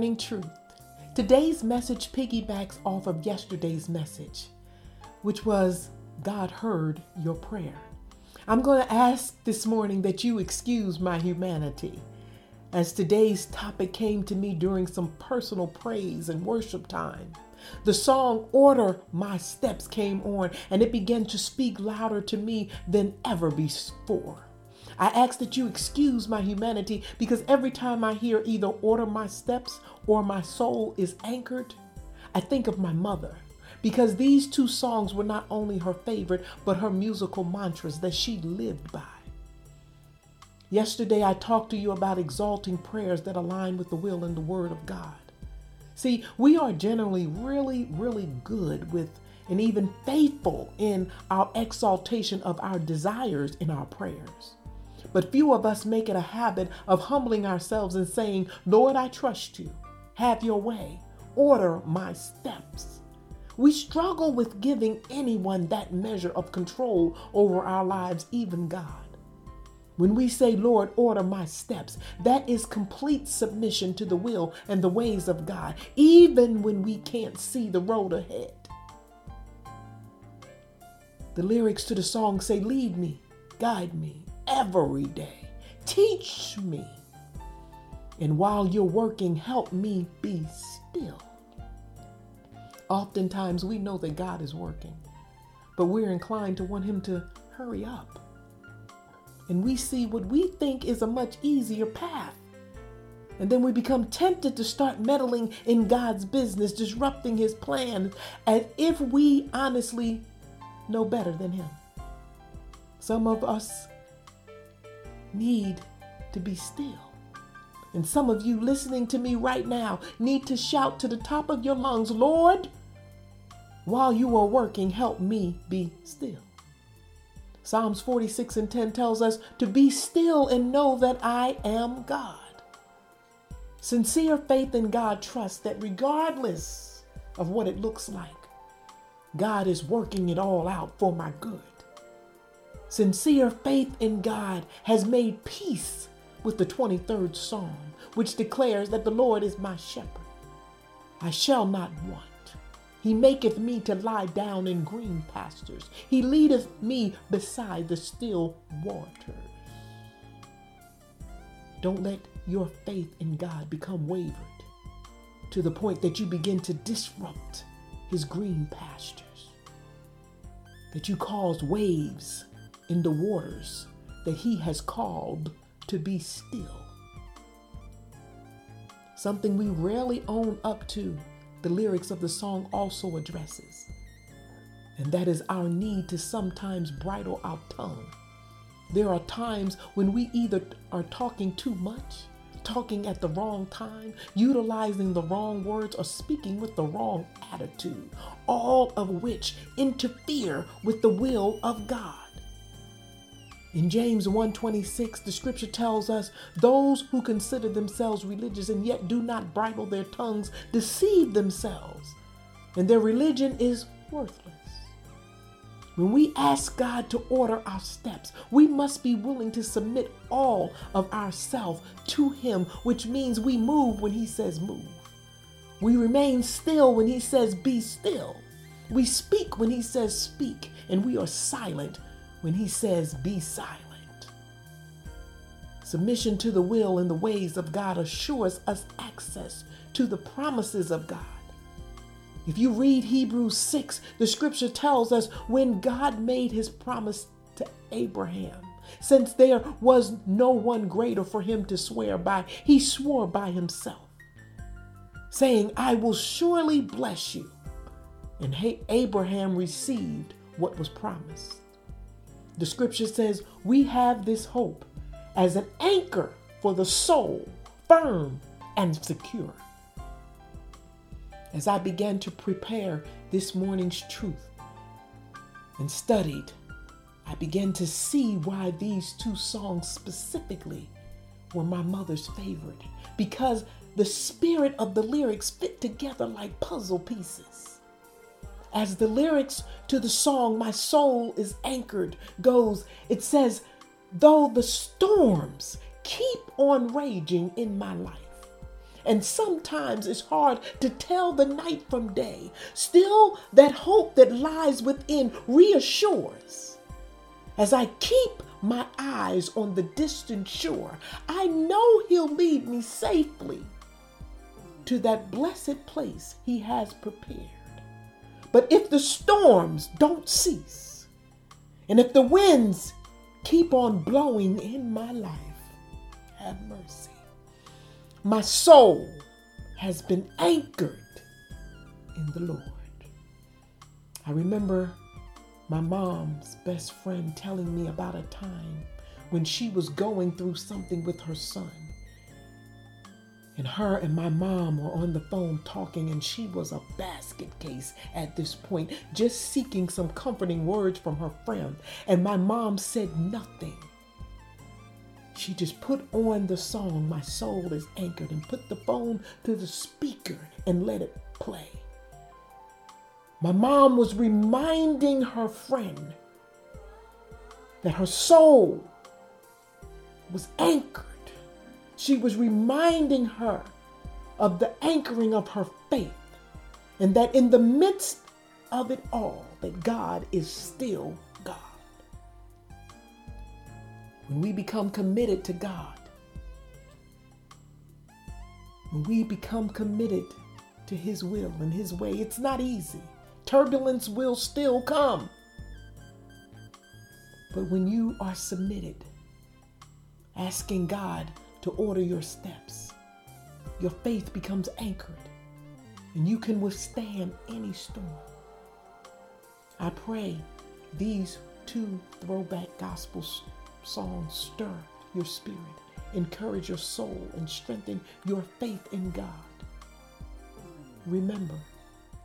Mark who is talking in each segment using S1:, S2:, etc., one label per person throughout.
S1: morning truth. Today's message piggybacks off of yesterday's message, which was God heard your prayer. I'm going to ask this morning that you excuse my humanity, as today's topic came to me during some personal praise and worship time. The song Order My Steps came on, and it began to speak louder to me than ever before. I ask that you excuse my humanity because every time I hear either order my steps or my soul is anchored, I think of my mother because these two songs were not only her favorite, but her musical mantras that she lived by. Yesterday, I talked to you about exalting prayers that align with the will and the word of God. See, we are generally really, really good with and even faithful in our exaltation of our desires in our prayers. But few of us make it a habit of humbling ourselves and saying, Lord, I trust you. Have your way. Order my steps. We struggle with giving anyone that measure of control over our lives, even God. When we say, Lord, order my steps, that is complete submission to the will and the ways of God, even when we can't see the road ahead. The lyrics to the song say, Lead me, guide me, every day. Teach me. And while you're working, help me be still. Oftentimes, we know that God is working, but we're inclined to want Him to hurry up. And we see what we think is a much easier path. And then we become tempted to start meddling in God's business, disrupting His plans, as if we honestly know better than Him. Some of us need to be still. And some of you listening to me right now need to shout to the top of your lungs, Lord, while you are working, help me be still. Psalms 46 and 10 tells us to be still and know that I am God. Sincere faith in God trusts that regardless of what it looks like, God is working it all out for my good. Sincere faith in God has made peace with the 23rd Psalm, which declares that the Lord is my shepherd. I shall not want. He maketh me to lie down in green pastures. He leadeth me beside the still waters. Don't let your faith in God become wavered to the point that you begin to disrupt his green pastures, that you cause waves in the waters that he has called to be still. Something we rarely own up to, the lyrics of the song also addresses. And that is our need to sometimes bridle our tongue. There are times when we either are talking too much, talking at the wrong time, utilizing the wrong words, or speaking with the wrong attitude, all of which interfere with the will of God. In James 1:26, the scripture tells us, "Those who consider themselves religious and yet do not bridle their tongues deceive themselves, and their religion is worthless." When we ask God to order our steps, we must be willing to submit all of ourselves to him, which means we move when he says move. We remain still when he says be still. We speak when he says speak, and we are silent when he says, Be silent. Submission to the will and the ways of God assures us access to the promises of God. If you read Hebrews 6, the scripture tells us when God made his promise to Abraham, since there was no one greater for him to swear by, he swore by himself, saying, I will surely bless you. And Abraham received what was promised. The scripture says we have this hope as an anchor for the soul, firm and secure. As I began to prepare this morning's truth and studied, I began to see why these two songs specifically were my mother's favorite because the spirit of the lyrics fit together like puzzle pieces. As the lyrics to the song, My Soul is Anchored, goes, it says, Though the storms keep on raging in my life, And sometimes it's hard to tell the night from day. Still, that hope that lies within reassures. As I keep my eyes on the distant shore, I know He'll lead me safely to that blessed place He has prepared. But if the storms don't cease, and if the winds keep on blowing in my life, have mercy. My soul has been anchored in the Lord. I remember my mom's best friend telling me about a time when she was going through something with her son. And her and my mom were on the phone talking, and she was a basket case at this point, just seeking some comforting words from her friend. And my mom said nothing she just put on the song, My Soul is Anchored, and put the phone to the speaker and let it play. My mom was reminding her friend that her soul was anchored. She was reminding her of the anchoring of her faith, and that in the midst of it all, that God is still God when we become committed to God, when we become committed to His will and His way, it's not easy. Turbulence will still come. But when you are submitted, asking God to order your steps, your faith becomes anchored and you can withstand any storm. I pray these two throwback gospel songs stir your spirit, encourage your soul, and strengthen your faith in God. Remember,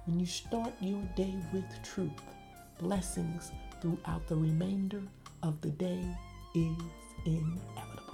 S1: when you start your day with truth, blessings throughout the remainder of the day is inevitable.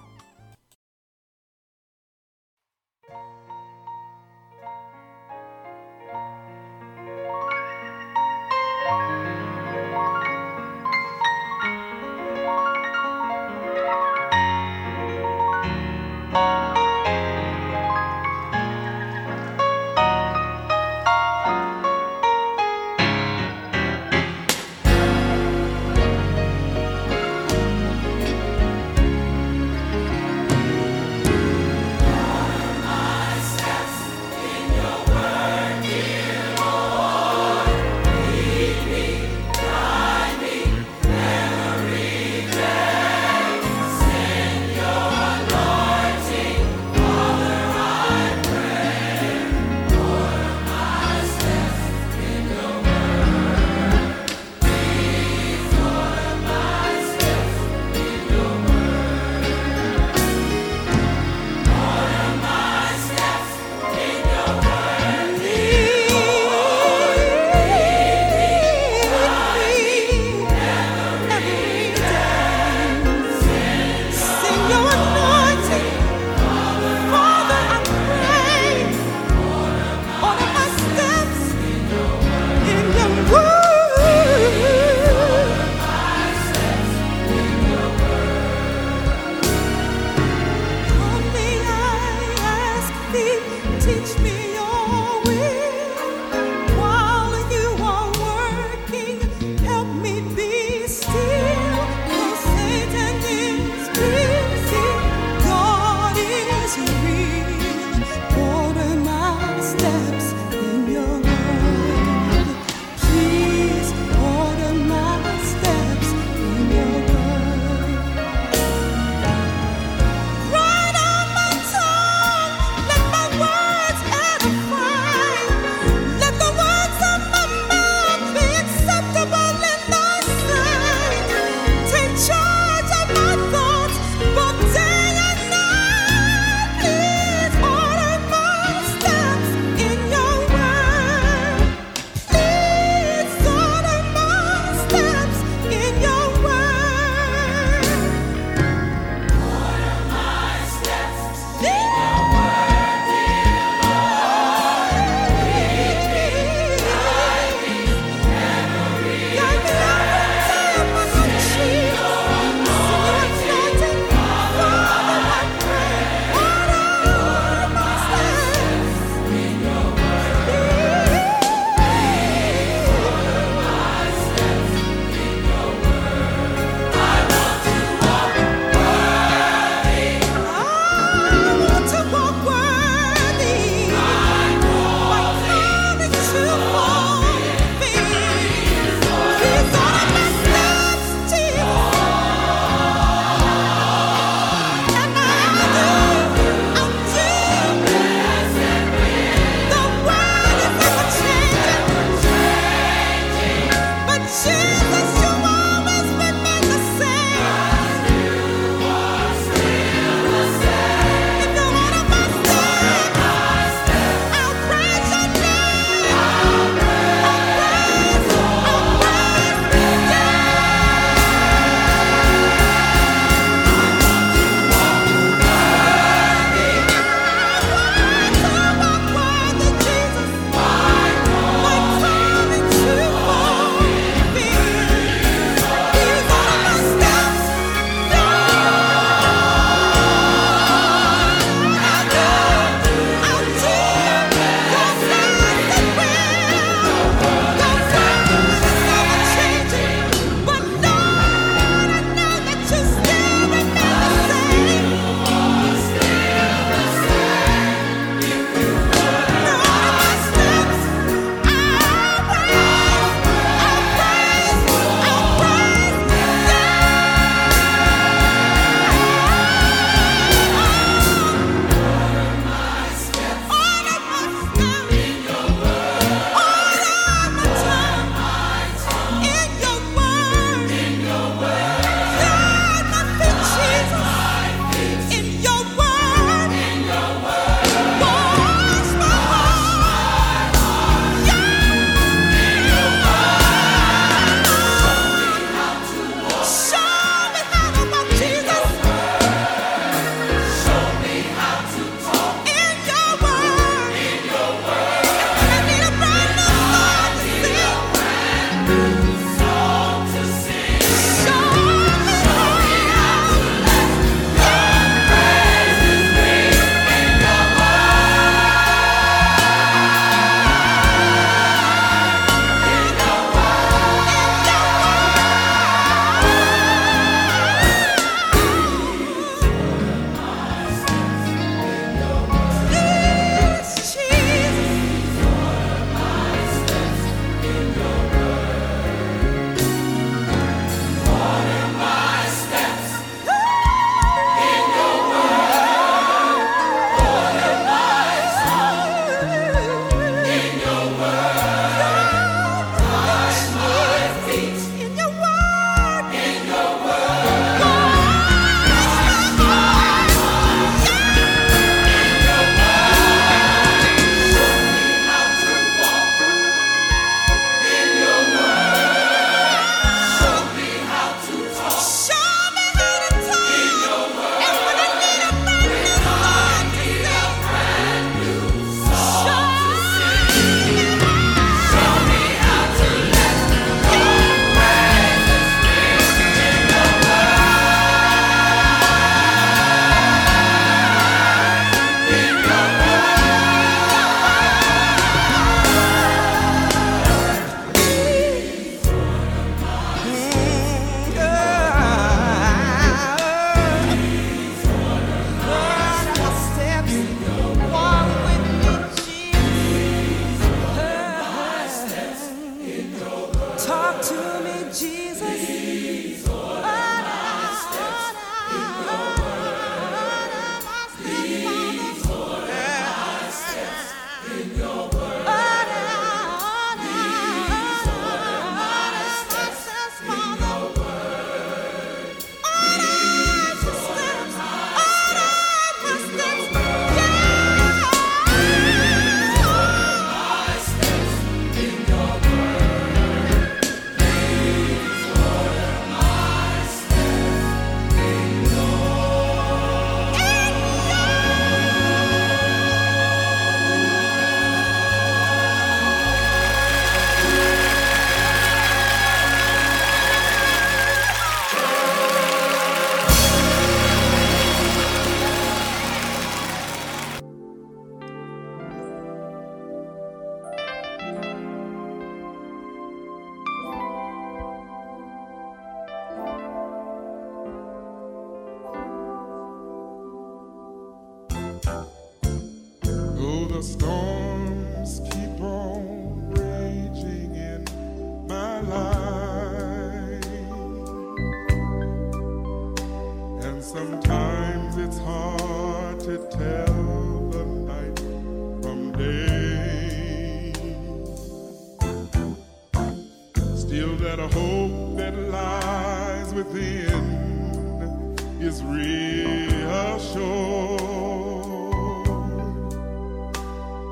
S2: is reassured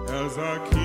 S2: as I keep.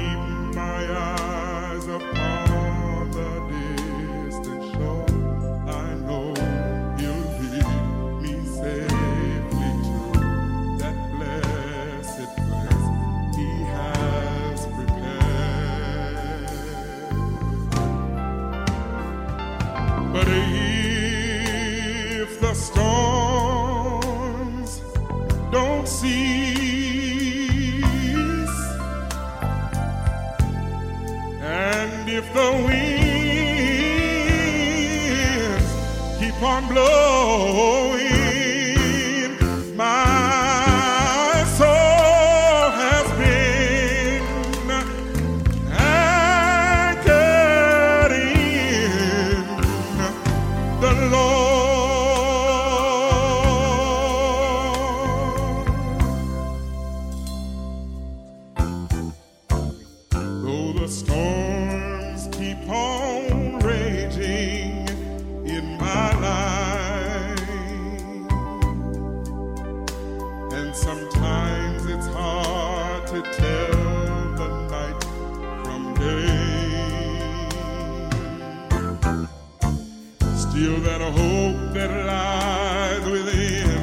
S2: Still that hope that lies within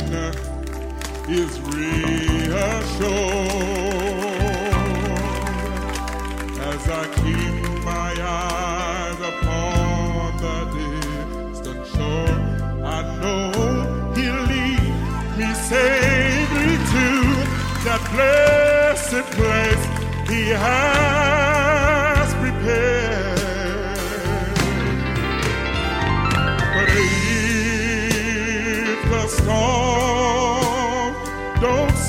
S2: is reassured as I keep my eyes upon the distant shore. I know He'll lead me safely to that blessed place He has.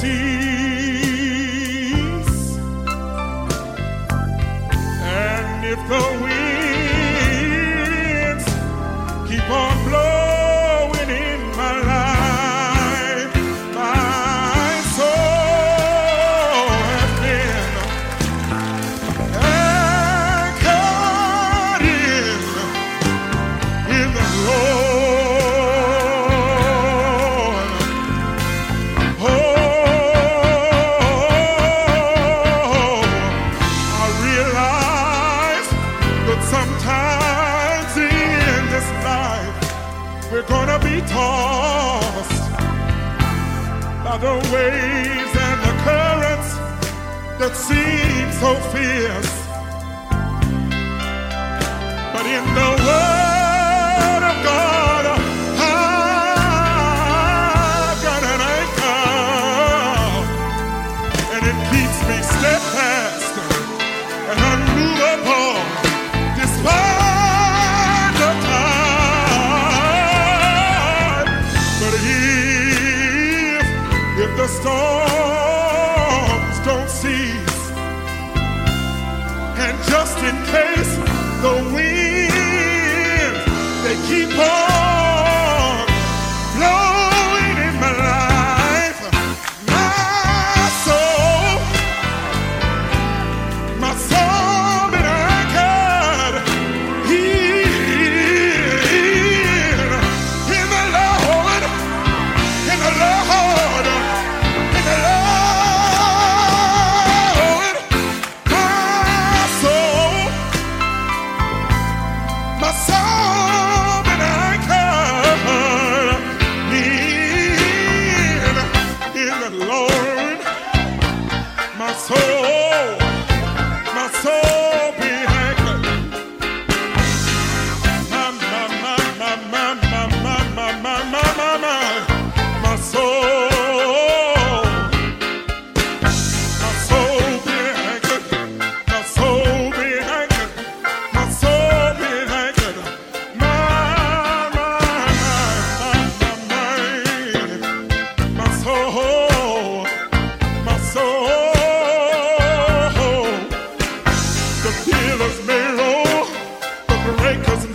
S2: see. But sometimes in this life, we're gonna be tossed by the waves and the currents that seem so fierce. But in the Word of God, storm. Let's the breaker's